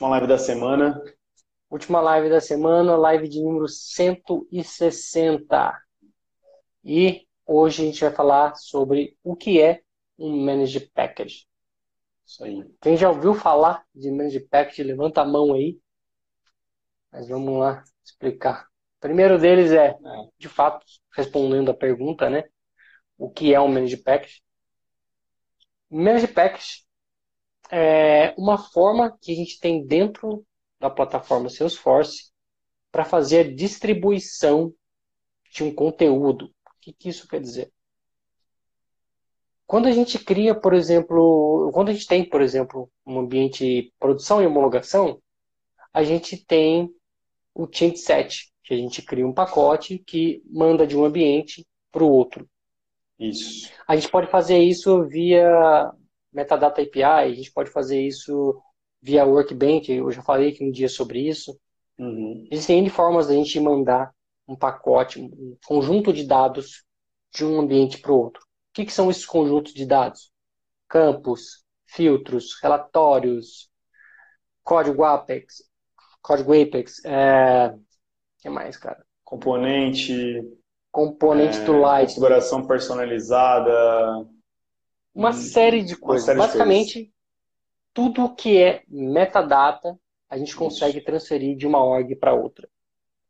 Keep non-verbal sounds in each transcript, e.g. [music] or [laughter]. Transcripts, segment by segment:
Uma live da semana. Última live da semana, live de número 160. E hoje a gente vai falar sobre o que é um Managed Package. Isso aí. Quem já ouviu falar de Managed Package, levanta a mão aí. Mas vamos lá explicar. O primeiro deles é, de fato, respondendo a pergunta, né? O que é um Managed Package? Managed Package é uma forma que a gente tem dentro da plataforma Salesforce para fazer a distribuição de um conteúdo. O que, que isso quer dizer? Quando a gente cria, por exemplo, quando a gente tem, por exemplo, um ambiente de produção e homologação, a gente tem o change set, que a gente cria um pacote que manda de um ambiente para o outro. Isso. A gente pode fazer isso via metadata API, a gente pode fazer isso via Workbench, eu já falei aqui um dia sobre isso. Uhum. Existem N formas da gente mandar um pacote, um conjunto de dados de um ambiente para o outro. O que, que são esses conjuntos de dados? Campos, filtros, relatórios, código Apex, código Apex, é... o que mais, cara? Componente. Componente é, do Light. Configuração personalizada. Uma série de coisas. série de Basicamente, coisas. tudo que é metadata, a gente consegue transferir de uma org para outra.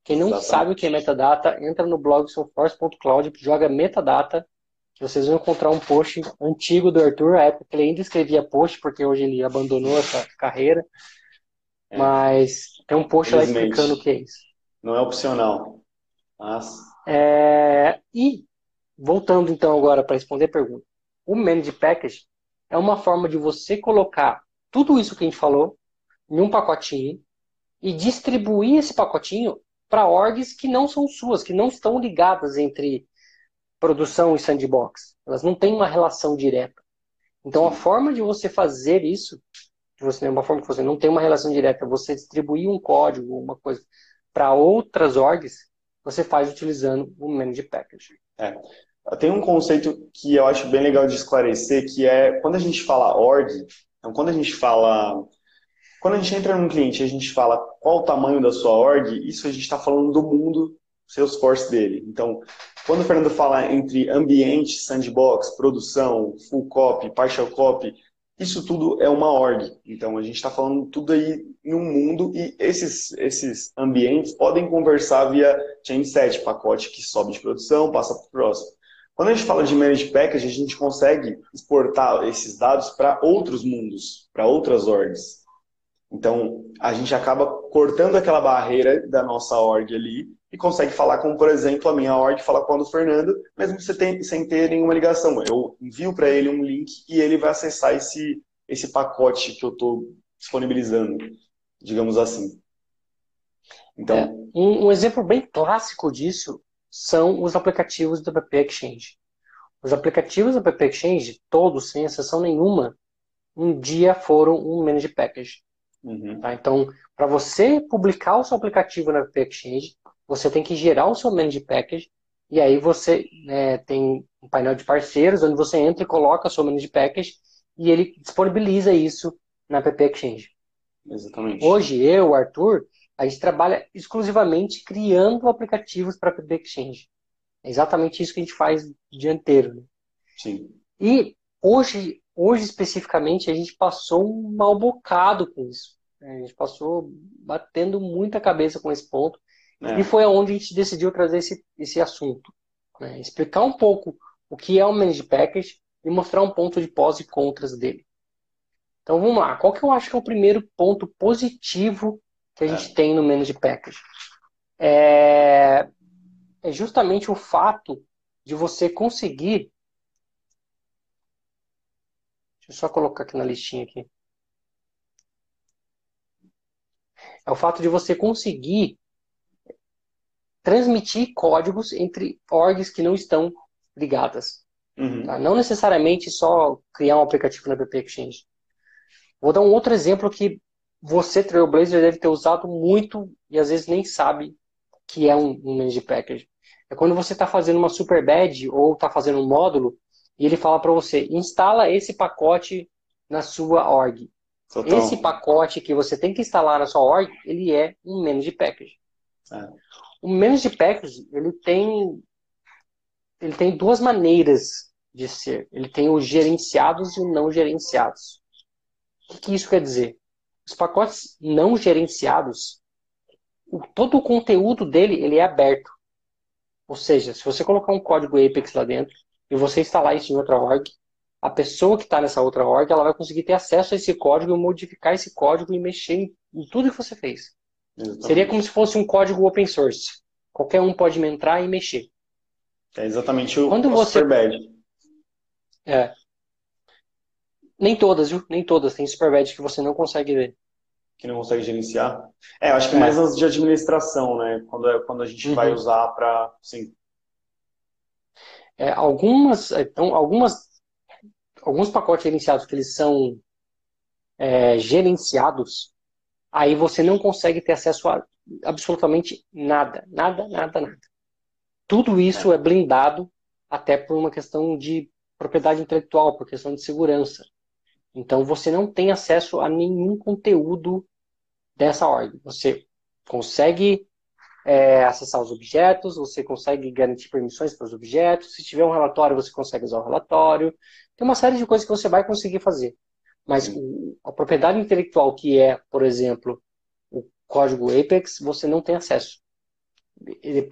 Quem não Exatamente. sabe o que é metadata, entra no blog soulforce.cloud, joga metadata, que vocês vão encontrar um post antigo do Arthur, a época que ele ainda escrevia post, porque hoje ele abandonou essa carreira. É. Mas tem um post lá explicando o que é isso. Não é opcional. Mas. É, E, voltando então agora para responder a pergunta. O Managed Package é uma forma de você colocar tudo isso que a gente falou em um pacotinho e distribuir esse pacotinho para orgs que não são suas, que não estão ligadas entre produção e sandbox. Elas não têm uma relação direta. Então, a forma de você fazer isso, de você, uma forma que você não tem uma relação direta, você distribuir um código, uma coisa, para outras orgs, você faz utilizando o Managed Package. Tem um conceito que eu acho bem legal de esclarecer, que é quando a gente fala org, então quando a gente fala. Quando a gente entra num cliente e a gente fala qual o tamanho da sua org, isso a gente está falando do mundo Salesforce dele. Então, quando o Fernando fala entre ambiente, sandbox, produção, full copy, partial copy, isso tudo é uma org. Então, a gente está falando tudo aí em um mundo e esses, esses ambientes podem conversar via change set, pacote que sobe de produção, passa para o próximo. Quando a gente fala de managed package, a gente consegue exportar esses dados para outros mundos, para outras orgs. Então, a gente acaba cortando aquela barreira da nossa org ali e consegue falar com, por exemplo, a minha org falar com a do Fernando, mesmo tem, sem ter nenhuma ligação. Eu envio para ele um link e ele vai acessar esse, esse pacote que eu estou disponibilizando, digamos assim. Então, É, um, um exemplo bem clássico disso são os aplicativos do App Exchange. Os aplicativos do App Exchange, todos, sem exceção nenhuma, um dia foram um Managed Package. uhum, Tá? Então, para você publicar o seu aplicativo na App Exchange, você tem que gerar o seu Managed Package, e aí você né, tem um painel de parceiros, onde você entra e coloca o seu Managed Package, e ele disponibiliza isso na App Exchange. exatamente. Hoje, eu, Arthur, a gente trabalha exclusivamente criando aplicativos para App Exchange. É exatamente isso que a gente faz o dia inteiro. né? Sim. E hoje, hoje especificamente, a gente passou um mal bocado com isso. né? A gente passou batendo muita cabeça com esse ponto. É. E foi aonde a gente decidiu trazer esse, esse assunto. né? Explicar um pouco o que é o Managed Package e mostrar um ponto de pós e contras dele. Então vamos lá. Qual que eu acho que é o primeiro ponto positivo que a gente tem no Managed Package? É, é justamente o fato de você conseguir. Deixa eu só colocar aqui na listinha aqui. É o fato de você conseguir transmitir códigos entre orgs que não estão ligadas. Uhum. tá? Não necessariamente só criar um aplicativo na App Exchange. Vou dar um outro exemplo que você, Trailblazer, deve ter usado muito e às vezes nem sabe que é um, um Managed Package. É quando você está fazendo uma super badge ou está fazendo um módulo e ele fala para você, instala esse pacote na sua org. Total. Esse pacote que você tem que instalar na sua org, ele é um manage package. É. O manage package, ele tem ele tem duas maneiras de ser. Ele tem os gerenciados e os não gerenciados. O que, que isso quer dizer? Os pacotes não gerenciados, o, todo o conteúdo dele ele é aberto. Ou seja, se você colocar um código Apex lá dentro e você instalar isso em outra org, a pessoa que está nessa outra org ela vai conseguir ter acesso a esse código, modificar esse código e mexer em, em tudo que você fez. Exatamente. Seria como se fosse um código open source. Qualquer um pode entrar e mexer. É exatamente o, Quando você... Superbad. É. Nem todas, viu? Nem todas. Tem Superbad que você não consegue ver. Que não consegue gerenciar? É, eu acho que é. mais as de administração, né? Quando, é, quando a gente uhum. vai usar para. Sim. É, algumas, então, algumas alguns pacotes gerenciados que eles são é, gerenciados, aí você não consegue ter acesso a absolutamente nada, nada, nada, nada. Tudo isso é, é blindado até por uma questão de propriedade intelectual, por questão de segurança. Então você não tem acesso a nenhum conteúdo dessa ordem. Você consegue é, acessar os objetos, você consegue garantir permissões para os objetos. Se tiver um relatório, você consegue usar o relatório. Tem uma série de coisas que você vai conseguir fazer. Mas o, a propriedade intelectual, que é, por exemplo, o código Apex, você não tem acesso.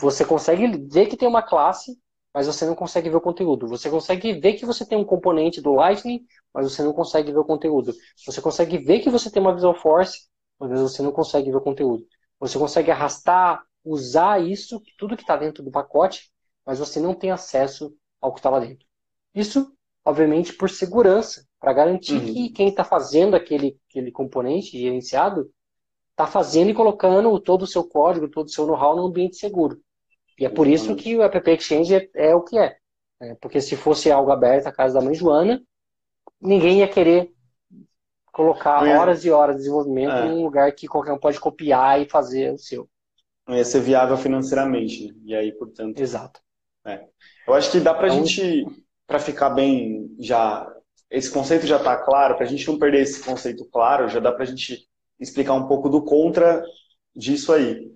Você consegue ver que tem uma classe, mas você não consegue ver o conteúdo. Você consegue ver que você tem um componente do Lightning, mas você não consegue ver o conteúdo. Você consegue ver que você tem uma Visual Force, mas você não consegue ver o conteúdo. Você consegue arrastar, usar isso, tudo que está dentro do pacote, mas você não tem acesso ao que está lá dentro. Isso obviamente por segurança, para garantir uhum. que quem está fazendo aquele, aquele componente gerenciado está fazendo e colocando todo o seu código, todo o seu know-how num ambiente seguro. E é por isso que o App Exchange é, é o que é. é. Porque se fosse algo aberto a casa da mãe Joana, ninguém ia querer colocar é. horas e horas de desenvolvimento é. em um lugar que qualquer um pode copiar e fazer o seu. Não ia ser viável financeiramente. Né? E aí, portanto. Exato. É. Eu acho que dá para a então, gente para ficar bem já esse conceito já está claro, para a gente não perder esse conceito claro, já dá para a gente explicar um pouco do contra disso aí.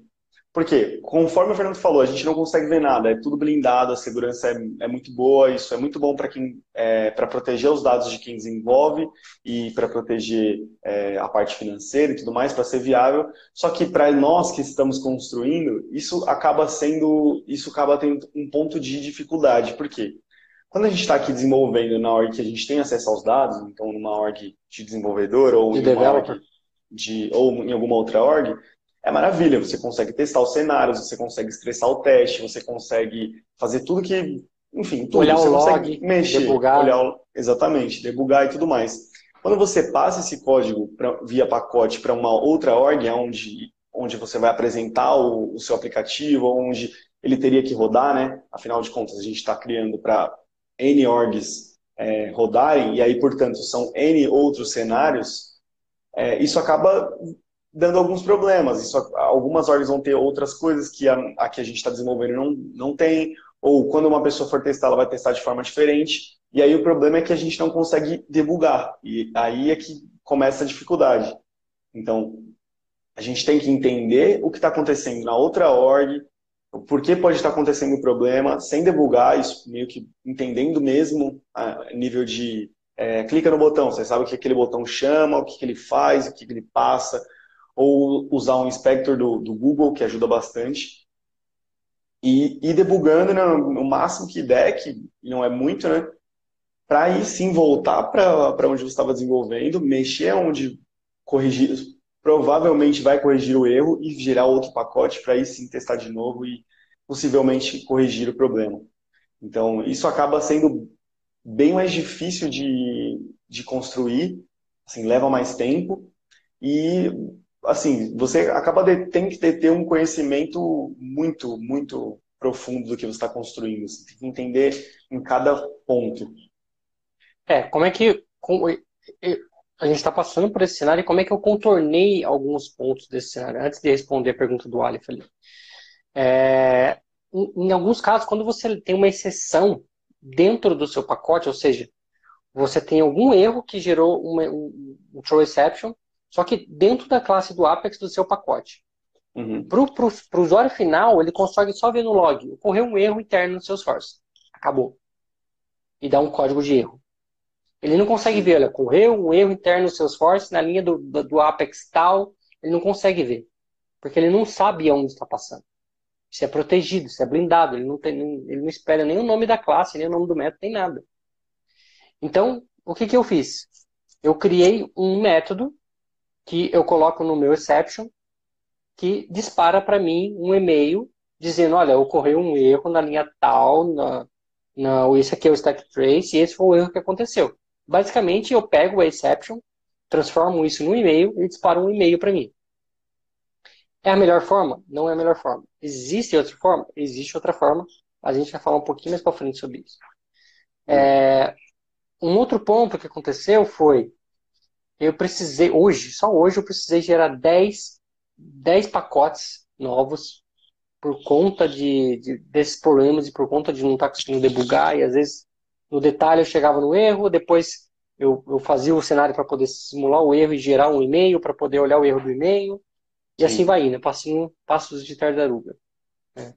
Porque, conforme o Fernando falou, a gente não consegue ver nada, é tudo blindado, a segurança é, é muito boa, isso é muito bom para quem é, para proteger os dados de quem desenvolve e para proteger é, a parte financeira e tudo mais, para ser viável. Só que para nós que estamos construindo, isso acaba sendo, isso acaba tendo um ponto de dificuldade. Por quê? Quando a gente está aqui desenvolvendo na org que a gente tem acesso aos dados, então numa org de desenvolvedor ou de em developer. de ou em alguma outra org, é maravilha. Você consegue testar os cenários, você consegue estressar o teste, você consegue fazer tudo que, enfim, tudo. Olhar você o consegue log, mexer, debugar. olhar exatamente, debugar e tudo mais. Quando você passa esse código pra, via pacote para uma outra org, onde onde você vai apresentar o, o seu aplicativo, onde ele teria que rodar, né? Afinal de contas, a gente está criando para N orgs é, rodarem, e aí, portanto, são N outros cenários, é, isso acaba dando alguns problemas. Isso, algumas orgs vão ter outras coisas que a, a que a gente está desenvolvendo não, não tem, ou quando uma pessoa for testar, ela vai testar de forma diferente, e aí o problema é que a gente não consegue debugar, e aí é que começa a dificuldade. Então, a gente tem que entender o que está acontecendo na outra org, por que pode estar acontecendo o problema, sem debugar isso, meio que entendendo mesmo a nível de é, clica no botão, você sabe o que aquele botão chama, o que, que ele faz, o que, que ele passa, ou usar um inspector do, do Google, que ajuda bastante, e ir debugando né, no máximo que der, que não é muito, né? Para aí sim voltar para onde você estava desenvolvendo, mexer onde corrigir, provavelmente vai corrigir o erro e gerar outro pacote para aí sim testar de novo e possivelmente corrigir o problema. Então, isso acaba sendo bem mais difícil de, de construir, assim, leva mais tempo e, assim, você acaba de, tem que ter, ter um conhecimento muito, muito profundo do que você está construindo. Você tem que entender em cada ponto. É, como é que a gente está passando por esse cenário e como é que eu contornei alguns pontos desse cenário, antes de responder a pergunta do Aleph ali. É, em, em, alguns casos, quando você tem uma exceção dentro do seu pacote, ou seja, você tem algum erro que gerou uma, um, um throw exception, só que dentro da classe do Apex do seu pacote. Uhum. Para o usuário final, ele consegue só ver no log, ocorreu um erro interno no Salesforce. Acabou. E dá um código de erro. Ele não consegue ver, olha, ocorreu um erro interno no Salesforce na linha do, do, do Apex tal, ele não consegue ver. Porque ele não sabe aonde está passando. Isso é protegido, isso é blindado, ele não, tem, ele não espera nem o nome da classe, nem o nome do método, nem nada. Então, o que, que eu fiz? Eu criei um método que eu coloco no meu exception, que dispara para mim um e-mail dizendo, olha, ocorreu um erro na linha tal, na, na, esse aqui é o stack trace, e esse foi o erro que aconteceu. Basicamente, eu pego a exception, transformo isso no e-mail e disparo um e-mail para mim. É a melhor forma? Não é a melhor forma. Existe outra forma? Existe outra forma. A gente vai falar um pouquinho mais para frente sobre isso. É, um outro ponto que aconteceu foi, eu precisei, hoje, só hoje, eu precisei gerar 10, 10 pacotes novos por conta de, de, desses problemas e por conta de não estar conseguindo debugar e às vezes no detalhe eu chegava no erro, depois eu, eu fazia o cenário para poder simular o erro e gerar um e-mail para poder olhar o erro do e-mail e Sim. assim vai indo, passinho, passos de tartaruga. Né?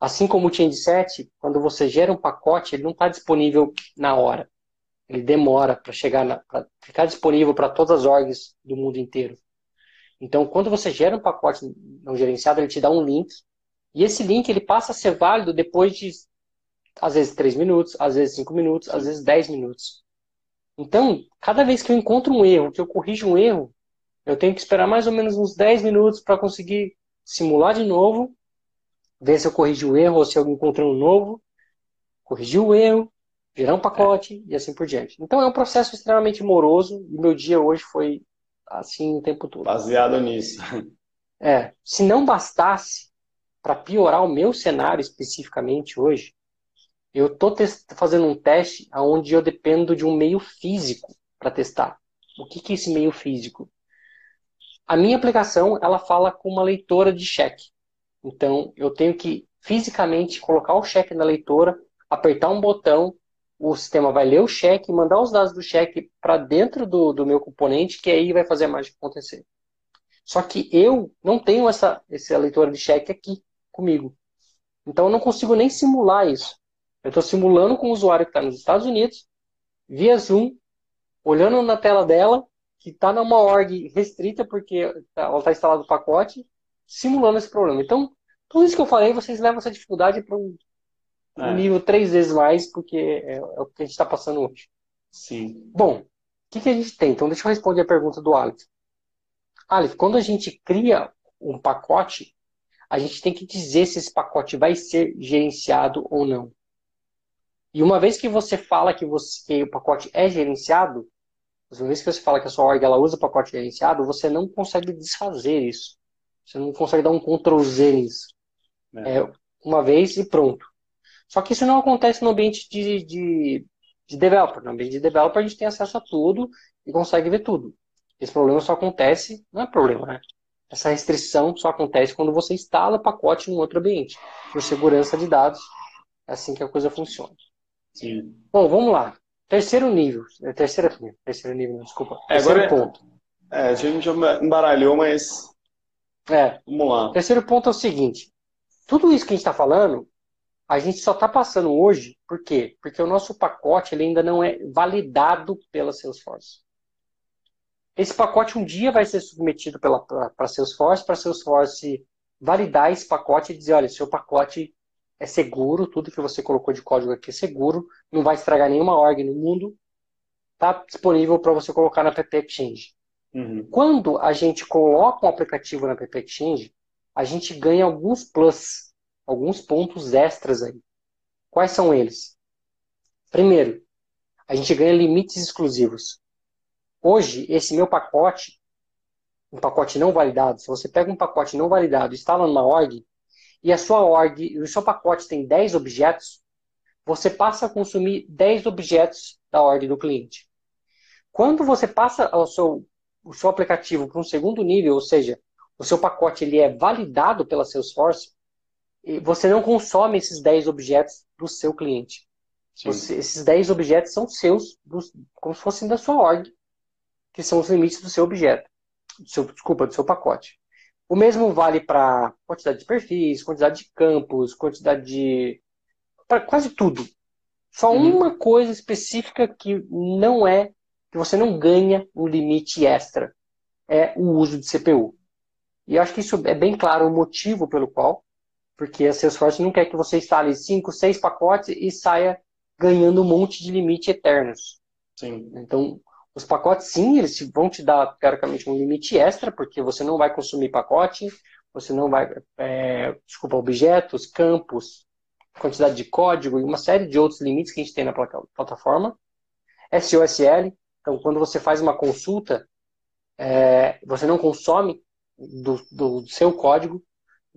Assim como o Change Set, quando você gera um pacote, ele não está disponível na hora. Ele demora para chegar, para ficar disponível para todas as orgs do mundo inteiro. Então, quando você gera um pacote não gerenciado, ele te dá um link e esse link ele passa a ser válido depois de às vezes 3 minutos, às vezes 5 minutos, às vezes 10 minutos. Então, cada vez que eu encontro um erro, que eu corrijo um erro, eu tenho que esperar mais ou menos uns 10 minutos para conseguir simular de novo, ver se eu corrigi o erro ou se eu encontrei um novo, corrigir o erro, gerar um pacote e assim por diante. Então é um processo extremamente moroso e meu dia hoje foi assim o tempo todo. Baseado nisso. [laughs] É, se não bastasse para piorar o meu cenário especificamente hoje, eu estou fazendo um teste onde eu dependo de um meio físico para testar. O que, que é esse meio físico? A minha aplicação, ela fala com uma leitora de cheque. Então, eu tenho que fisicamente colocar o cheque na leitora, apertar um botão, o sistema vai ler o cheque, mandar os dados do cheque para dentro do, do meu componente, que aí vai fazer a mágica acontecer. Só que eu não tenho essa, essa de cheque aqui comigo. Então, eu não consigo nem simular isso. Eu estou simulando com o usuário que está nos Estados Unidos, via Zoom, olhando na tela dela, que está numa org restrita, porque ela está instalado o pacote, simulando esse problema. Então, tudo isso que eu falei, vocês levam essa dificuldade para um, é. um, nível três vezes mais, porque é, é o que a gente está passando hoje. Sim. Bom, o que, que a gente tem? Então, deixa eu responder a pergunta do Alex. Alex, quando a gente cria um pacote, a gente tem que dizer se esse pacote vai ser gerenciado ou não. E uma vez que você fala que, você, que o pacote é gerenciado, uma vez que você fala que a sua org ela usa o pacote gerenciado, você não consegue desfazer isso. Você não consegue dar um Ctrl Z nisso. É. É, uma vez e pronto. Só que isso não acontece no ambiente de, de, de developer. No ambiente de developer a gente tem acesso a tudo e consegue ver tudo. Esse problema só acontece, não é problema, né? Essa restrição só acontece quando você instala o pacote em um outro ambiente. Por segurança de dados, é assim que a coisa funciona. Sim. Bom, vamos lá. Terceiro nível. É, terceiro, terceiro nível, desculpa. É, terceiro agora, ponto. É, a gente já embaralhou, mas. É. Vamos lá. Terceiro ponto é o seguinte: tudo isso que a gente está falando, a gente só está passando hoje, por quê? Porque o nosso pacote ele ainda não é validado pela Salesforce. Esse pacote um dia vai ser submetido para Salesforce, para Salesforce validar esse pacote e dizer, olha, seu pacote é seguro, tudo que você colocou de código aqui é seguro, não vai estragar nenhuma org no mundo, está disponível para você colocar na App Exchange. Uhum. Quando a gente coloca um aplicativo na App Exchange, a gente ganha alguns plus, alguns pontos extras aí. Quais são eles? Primeiro, a gente ganha limites exclusivos. Hoje, esse meu pacote, um pacote não validado, se você pega um pacote não validado instala numa org, e a sua org, e o seu pacote tem 10 objetos, você passa a consumir 10 objetos da org do cliente. Quando você passa o seu, o seu aplicativo para um segundo nível, ou seja, o seu pacote ele é validado pela Salesforce, você não consome esses 10 objetos do seu cliente. Você, esses 10 objetos são seus, dos, como se fossem da sua org, que são os limites do seu objeto. Do seu, desculpa, do seu pacote. O mesmo vale para quantidade de perfis, quantidade de campos, quantidade de. para quase tudo. Só uhum. uma coisa específica que não é, que você não ganha um limite extra, é o uso de CPU. E eu acho que isso é bem claro o motivo pelo qual, porque a Salesforce não quer que você instale 5, 6 pacotes e saia ganhando um monte de limite eternos. Sim. Então, os pacotes, sim, eles vão te dar, teoricamente, um limite extra, porque você não vai consumir pacote, você não vai, é, desculpa, objetos, campos, quantidade de código e uma série de outros limites que a gente tem na plataforma. SOSL, então quando você faz uma consulta, é, você não consome do, do, seu código.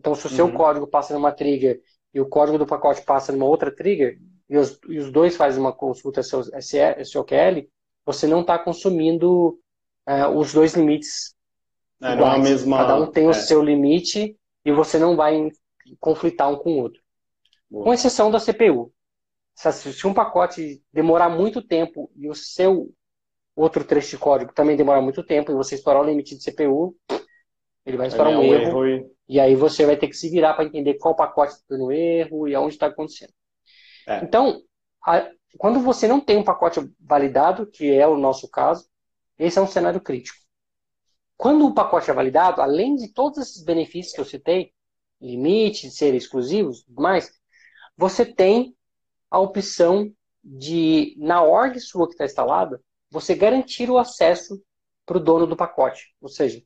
Então se o seu uhum. código passa numa trigger e o código do pacote passa numa outra trigger, e os, e os dois fazem uma consulta SOQL, você não está consumindo é, os dois limites é, iguais. Não é mesma... Cada um tem o é. seu limite e você não vai conflitar um com o outro. Boa. Com exceção da CPU. Se um pacote demorar muito tempo e o seu outro trecho de código também demorar muito tempo e você estourar o limite de CPU, ele vai estourar um erro, erro e... e... aí você vai ter que se virar para entender qual pacote está dando erro e aonde está acontecendo. É. Então, a, quando você não tem um pacote validado, que é o nosso caso, esse é um cenário crítico. Quando o pacote é validado, além de todos esses benefícios que eu citei, limite, de serem exclusivos, mais, você tem a opção de, na org sua que está instalada, você garantir o acesso para o dono do pacote. Ou seja,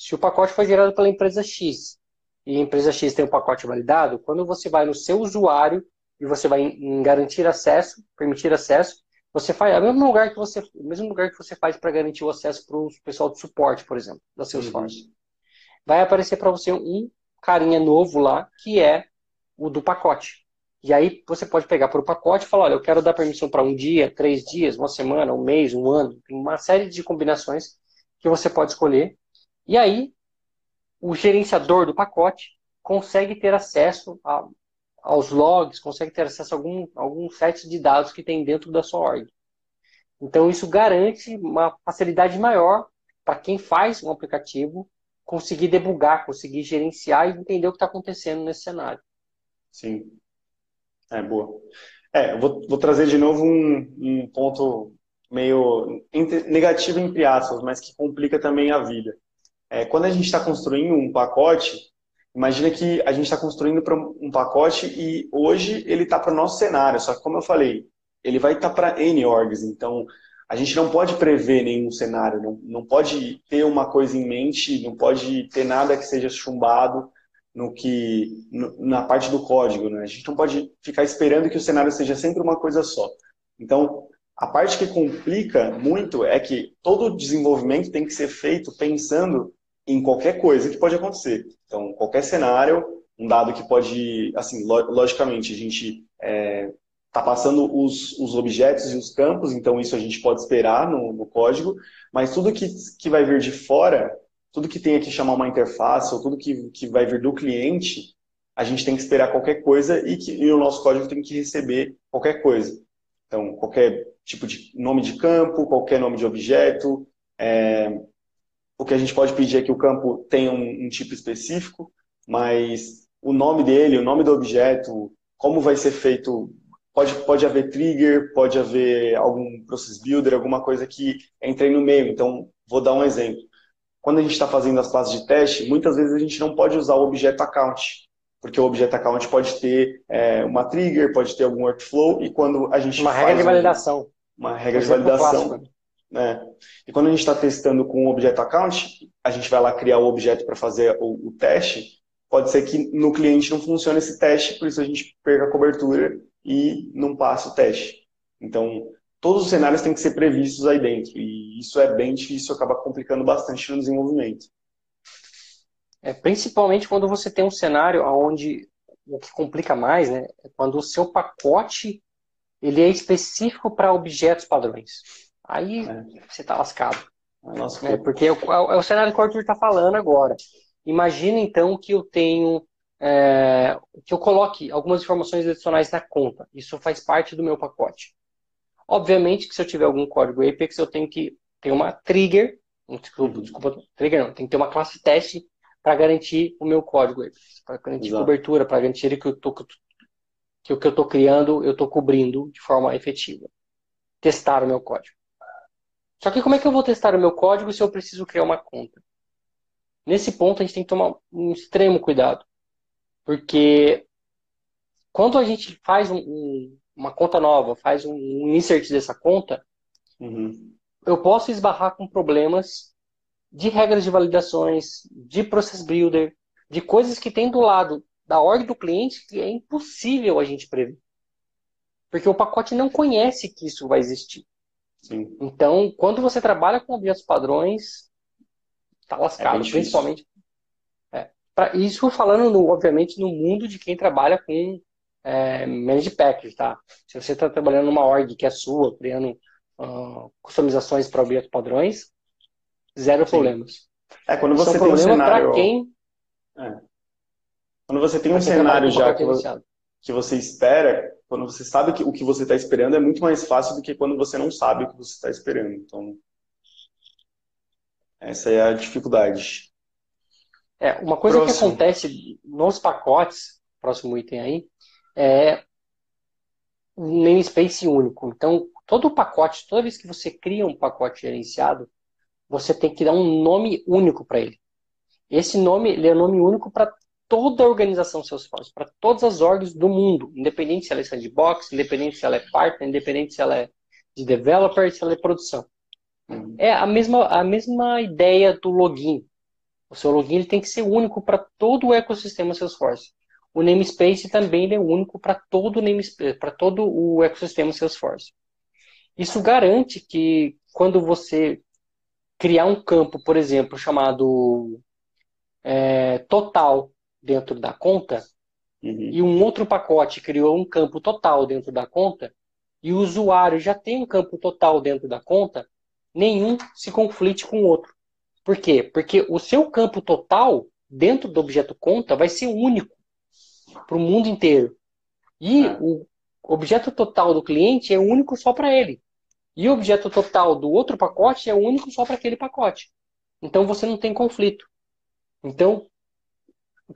se o pacote foi gerado pela empresa X e a empresa X tem um pacote validado, quando você vai no seu usuário e você vai em garantir acesso, permitir acesso, você faz é o mesmo lugar que você, mesmo lugar que você faz para garantir o acesso para o pessoal de suporte, por exemplo, da Salesforce. Uhum. Vai aparecer para você um carinha novo lá, que é o do pacote. E aí você pode pegar por pacote e falar, olha, eu quero dar permissão para um dia, três dias, uma semana, um mês, um ano. Tem uma série de combinações que você pode escolher. E aí o gerenciador do pacote consegue ter acesso a, aos logs, consegue ter acesso a algum, algum set de dados que tem dentro da sua org. Então isso garante uma facilidade maior para quem faz um aplicativo conseguir debugar, conseguir gerenciar e entender o que está acontecendo nesse cenário. Sim. É, boa. É, vou, vou trazer de novo um, um ponto meio negativo entre aspas, mas que complica também a vida. É, quando a gente está construindo um pacote, imagina que a gente está construindo um pacote e hoje ele está para o nosso cenário, só que como eu falei, ele vai estar tá para N orgs, então a gente não pode prever nenhum cenário, não, não pode ter uma coisa em mente, não pode ter nada que seja chumbado, no que no, na parte do código, né? A gente não pode ficar esperando que o cenário seja sempre uma coisa só. Então, a parte que complica muito é que todo o desenvolvimento tem que ser feito pensando em qualquer coisa que pode acontecer. Então, qualquer cenário, um dado que pode, assim, logicamente, a gente é, tá passando os, os objetos e os campos, então isso a gente pode esperar no, no código, mas tudo que, que vai vir de fora tudo que tem aqui chamar uma interface, ou tudo que, que vai vir do cliente, a gente tem que esperar qualquer coisa e, que, e o nosso código tem que receber qualquer coisa. Então, qualquer tipo de nome de campo, qualquer nome de objeto. É, o que a gente pode pedir é que o campo tenha um, um tipo específico, mas o nome dele, o nome do objeto, como vai ser feito pode, pode haver trigger, pode haver algum process builder, alguma coisa que entre no meio. Então, vou dar um exemplo. Quando a gente está fazendo as classes de teste, muitas vezes a gente não pode usar o objeto account, porque o objeto account pode ter é, uma trigger, pode ter algum workflow, e quando a gente uma regra de validação, uma regra de validação, né? E quando a gente está testando com o objeto account, a gente vai lá criar o objeto para fazer o, o teste. Pode ser que no cliente não funcione esse teste, por isso a gente perca a cobertura e não passe o teste. Então, todos os cenários têm que ser previstos aí dentro. E isso é bem difícil, acaba complicando bastante no desenvolvimento. É, principalmente quando você tem um cenário onde o que complica mais né, é quando o seu pacote ele é específico para objetos padrões. Aí é. você está lascado. É, porque é o, é o cenário que o Arthur está falando agora. Imagina então que eu tenho é, que eu coloque algumas informações adicionais na conta. Isso faz parte do meu pacote. Obviamente que se eu tiver algum código Apex, eu tenho que ter uma trigger, desculpa, desculpa trigger não, tem que ter uma classe teste para garantir o meu código Apex, para garantir Exato. cobertura, para garantir que, eu tô, que o que eu estou criando eu estou cobrindo de forma efetiva. Testar o meu código. Só que como é que eu vou testar o meu código se eu preciso criar uma conta? Nesse ponto a gente tem que tomar um extremo cuidado. Porque quando a gente faz um, um, uma conta nova, faz um, um insert dessa conta, uhum. eu posso esbarrar com problemas de regras de validações, de process builder, de coisas que tem do lado da org do cliente que é impossível a gente prever. Porque o pacote não conhece que isso vai existir. Sim. Então, quando você trabalha com objetos padrões, tá lascado, é principalmente. É, pra, isso falando, no, obviamente, no mundo de quem trabalha com é, managed package, tá? Se você está trabalhando numa org que é sua, criando uh, customizações para objetos padrões, zero Sim. problemas. É, quando você São tem um cenário... quem... É. Quando você tem um cenário já que você, que você espera, quando você sabe que o que você está esperando, é muito mais fácil do que quando você não sabe o que você está esperando. Então, essa é a dificuldade. É, uma coisa próximo. que acontece nos pacotes, próximo item aí, é um namespace único. Então, todo o pacote, toda vez que você cria um pacote gerenciado, você tem que dar um nome único para ele. Esse nome ele é nome único para toda a organização Salesforce, para todas as orgs do mundo, independente se ela é sandbox, independente se ela é partner, independente se ela é de developer, se ela é produção. É a mesma, a mesma ideia do login. O seu login ele tem que ser único para todo o ecossistema Salesforce. O namespace também é único para todo, para todo o ecossistema Salesforce. Isso garante que quando você criar um campo, por exemplo, chamado é, total dentro da conta, uhum. e um outro pacote criou um campo total dentro da conta, e o usuário já tem um campo total dentro da conta, nenhum se conflite com o outro. Por quê? Porque o seu campo total dentro do objeto conta vai ser único para o mundo inteiro. E é. o objeto total do cliente é único só para ele. E o objeto total do outro pacote é único só para aquele pacote. Então você não tem conflito. Então,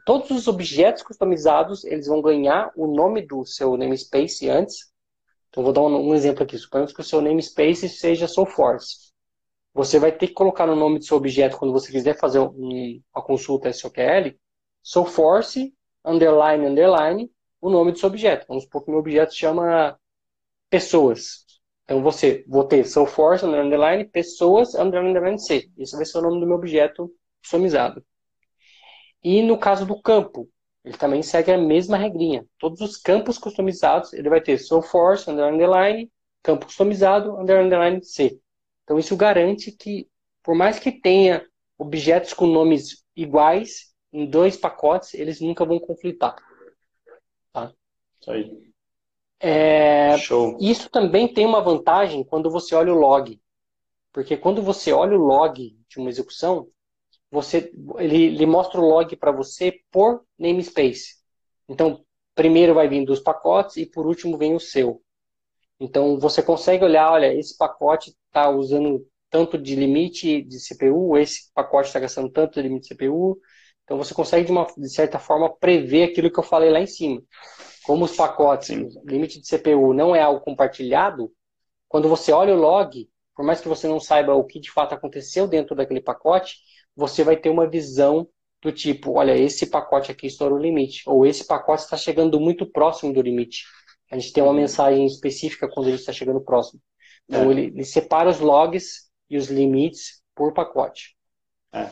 todos os objetos customizados, eles vão ganhar o nome do seu namespace antes então, vou dar um, exemplo aqui. Suponhamos que o seu namespace seja SoForce. Você vai ter que colocar no nome do seu objeto, quando você quiser fazer um, uma consulta SOQL, SoForce, underline, underline, o nome do seu objeto. Vamos supor que meu objeto chama pessoas. Então, você, vou ter SoForce, underline, pessoas, underline, underline, C. Esse vai ser o nome do meu objeto customizado. E no caso do campo, ele também segue a mesma regrinha. Todos os campos customizados, ele vai ter SoForce, underline, campo customizado, underline C. Então isso garante que, por mais que tenha objetos com nomes iguais em dois pacotes, eles nunca vão conflitar. Tá? Isso aí. É, Show. Isso também tem uma vantagem quando você olha o log. Porque quando você olha o log de uma execução, você ele, ele mostra o log para você por namespace. Então, primeiro vai vir dos pacotes e por último vem o seu. Então, você consegue olhar, olha, esse pacote está usando tanto de limite de CPU, esse pacote está gastando tanto de limite de CPU. Então, você consegue, de, uma, de certa forma, prever aquilo que eu falei lá em cima. Como os pacotes, limite de CPU não é algo compartilhado, quando você olha o log, por mais que você não saiba o que de fato aconteceu dentro daquele pacote, você vai ter uma visão do tipo, olha, esse pacote aqui estourou o limite, ou esse pacote está chegando muito próximo do limite. A gente tem uma uhum. mensagem específica quando ele está chegando próximo. Então, é. ele, ele, separa os logs e os limites por pacote. É,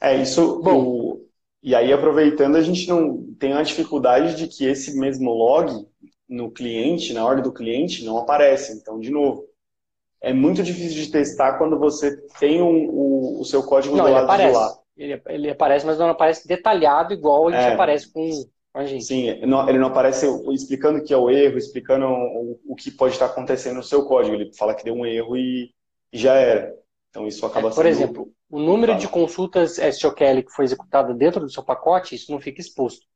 é isso. Bom, o... E aí, aproveitando, a gente não tem a dificuldade de que esse mesmo log no cliente, na ordem do cliente, não aparece. Então, de novo, é muito difícil de testar quando você tem um, o, o seu código não, do lado aparece. de lá. Ele, ele aparece, mas não aparece detalhado igual ele é. aparece com, a gente. Sim, ele não aparece explicando o que é o erro, explicando o, o que pode estar acontecendo no seu código. Ele fala que deu um erro e, e já era. Então isso acaba é, Por exemplo, o número de consultas SQL que foi executada dentro do seu pacote, isso não fica exposto.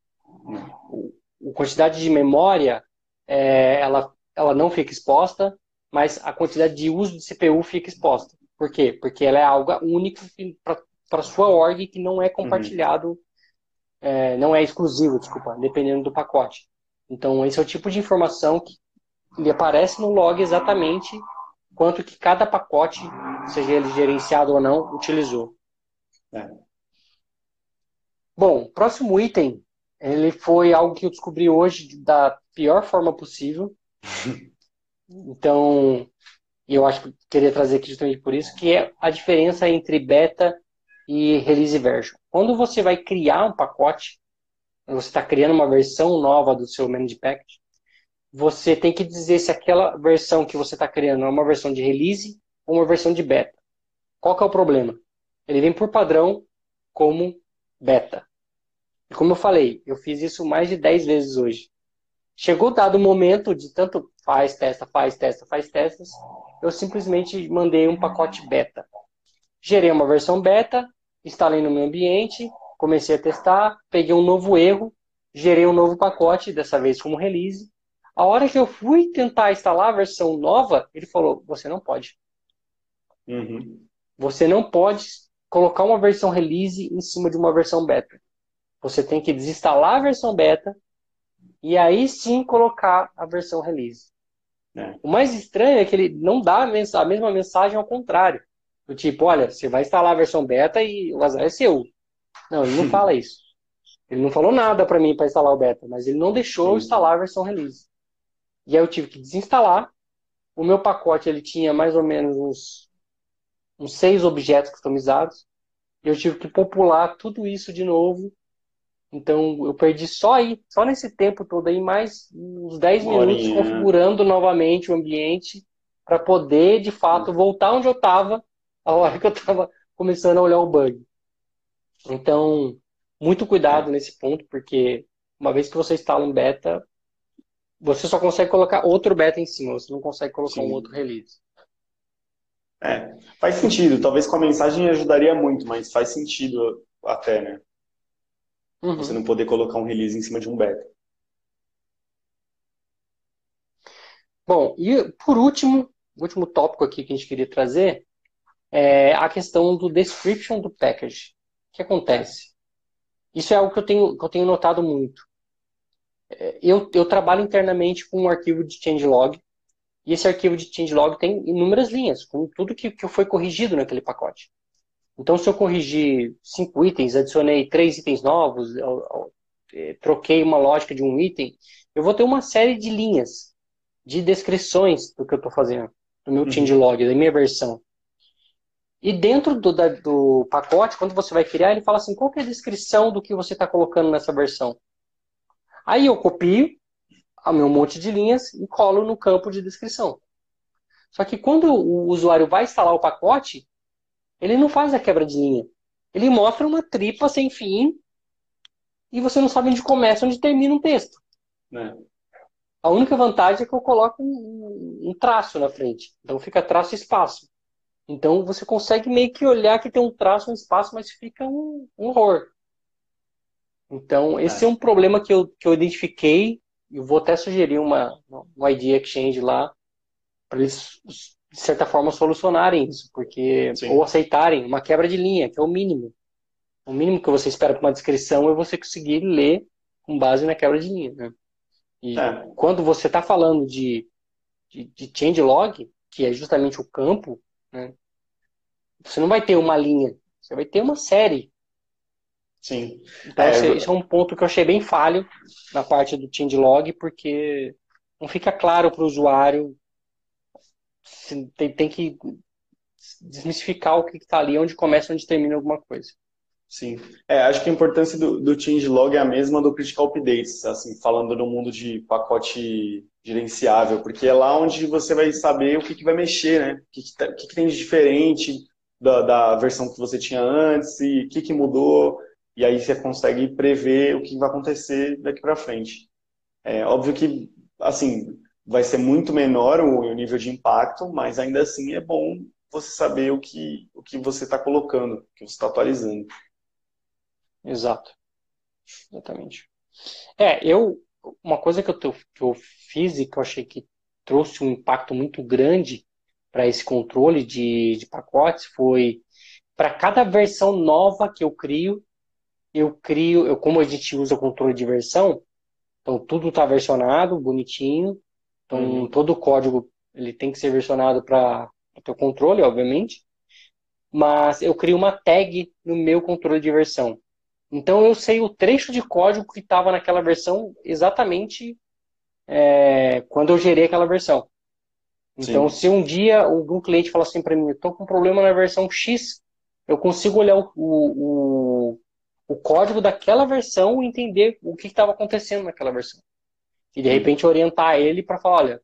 A quantidade de memória, é, ela, ela não fica exposta, mas a quantidade de uso de CPU fica exposta. Por quê? Porque ela é algo único para sua org que não é compartilhado, uhum. é, não é exclusivo, desculpa, dependendo do pacote. Então, esse é o tipo de informação que ele aparece no log exatamente quanto que cada pacote, seja ele gerenciado ou não, utilizou. É. Bom, próximo item, ele foi algo que eu descobri hoje da pior forma possível. [laughs] Então, eu acho que queria trazer aqui justamente por isso, que é a diferença entre beta e release version. Quando você vai criar um pacote, você está criando uma versão nova do seu manage package, você tem que dizer se aquela versão que você está criando é uma versão de release ou uma versão de beta. Qual que é o problema? Ele vem por padrão como beta. E como eu falei, eu fiz isso mais de 10 vezes hoje. Chegou dado o momento de tanto faz, testa, faz, testa, faz testas, eu simplesmente mandei um pacote beta. Gerei uma versão beta, instalei no meu ambiente, comecei a testar, peguei um novo erro, gerei um novo pacote, dessa vez como release. A hora que eu fui tentar instalar a versão nova, ele falou: você não pode. Uhum. Você não pode colocar uma versão release em cima de uma versão beta. Você tem que desinstalar a versão beta e aí sim colocar a versão release. É. O mais estranho é que ele não dá a mesma mensagem ao contrário. Do tipo, olha, você vai instalar a versão beta e o azar é seu. Não, ele não fala isso. Ele não falou nada para mim para instalar o beta, mas ele não deixou eu instalar a versão release. E aí eu tive que desinstalar. O meu pacote ele tinha mais ou menos uns, uns seis objetos customizados. Eu tive que popular tudo isso de novo então eu perdi só aí, só nesse tempo todo aí, mais uns 10 minutos configurando novamente o ambiente para poder, de fato, voltar onde eu estava a hora que eu estava começando a olhar o bug. Então, muito cuidado nesse ponto, porque uma vez que você instala um beta, você só consegue colocar outro beta em cima, você não consegue colocar Sim. um outro release. É, faz sentido. Talvez com a mensagem ajudaria muito, mas faz sentido até, né? Uhum. Você não poder colocar um release em cima de um beta. Bom, e por último, o último tópico aqui que a gente queria trazer é a questão do description do package. O que acontece? Isso é algo que eu tenho, que eu tenho notado muito. É, eu, eu trabalho internamente com um arquivo de changelog, e esse arquivo de changelog tem inúmeras linhas, com tudo que, que foi corrigido naquele pacote. Então, se eu corrigir cinco itens, adicionei três itens novos, eu, troquei uma lógica de um item, eu vou ter uma série de linhas, de descrições do que eu estou fazendo, do meu uhum. log, da minha versão. E dentro do, da, do pacote, quando você vai criar, ele fala assim, qual é a descrição do que você está colocando nessa versão? Aí eu copio o meu monte de linhas e colo no campo de descrição. Só que quando o usuário vai instalar o pacote, ele não faz a quebra de linha. Ele mostra uma tripa sem fim e você não sabe onde começa, onde termina um texto. É. A única vantagem é que eu coloco um, um, traço na frente. Então fica traço e espaço. Então você consegue meio que olhar que tem um traço, um espaço, mas fica um, um horror. Então esse é. é um problema que eu, que eu identifiquei. Eu vou até sugerir uma, uma ID Exchange lá para eles de certa forma, solucionarem isso, porque Sim. ou aceitarem uma quebra de linha, que é o mínimo. O mínimo que você espera para uma descrição é você conseguir ler com base na quebra de linha. Né? E é. quando você está falando de, de, de changelog, que é justamente o campo, né, você não vai ter uma linha, você vai ter uma série. Sim. Então, é, esse, esse, é um ponto que eu achei bem falho na parte do changelog, porque não fica claro para o usuário tem, tem que desmistificar o que está ali, onde começa onde termina alguma coisa. Sim. É, acho que a importância do, do changelog é a mesma do critical updates, assim, falando no mundo de pacote gerenciável, porque é lá onde você vai saber o que, que vai mexer, né? O que, que, tá, o que, que tem de diferente da, da, versão que você tinha antes e o que, que mudou, e aí você consegue prever o que vai acontecer daqui para frente. É óbvio que, assim, vai ser muito menor o, nível de impacto, mas ainda assim é bom você saber o que, o que você está colocando, o que você está atualizando. Exato. Exatamente. É, eu uma coisa que eu, que eu fiz e que eu achei que trouxe um impacto muito grande para esse controle de, de pacotes foi para cada versão nova que eu crio, eu crio, eu, como a gente usa controle de versão, então tudo está versionado, bonitinho, então uhum. todo o código ele tem que ser versionado para o controle, obviamente, mas eu crio uma tag no meu controle de versão. Então eu sei o trecho de código que estava naquela versão exatamente é, quando eu gerei aquela versão. Então, Sim. se um dia algum cliente fala assim para mim, estou com um problema na versão X, eu consigo olhar o, o, o código daquela versão e entender o que estava acontecendo naquela versão. E de repente orientar ele para falar, olha,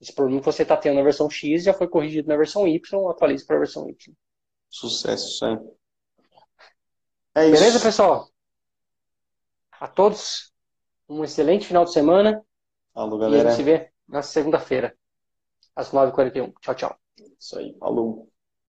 esse problema que você está tendo na versão X já foi corrigido na versão Y, atualize para a versão Y. Sucesso, sempre. É isso. Beleza, pessoal? A todos, um excelente final de semana. Falou, galera. E a gente se vê na segunda-feira, às 9h41. Tchau, tchau. Isso aí, falou.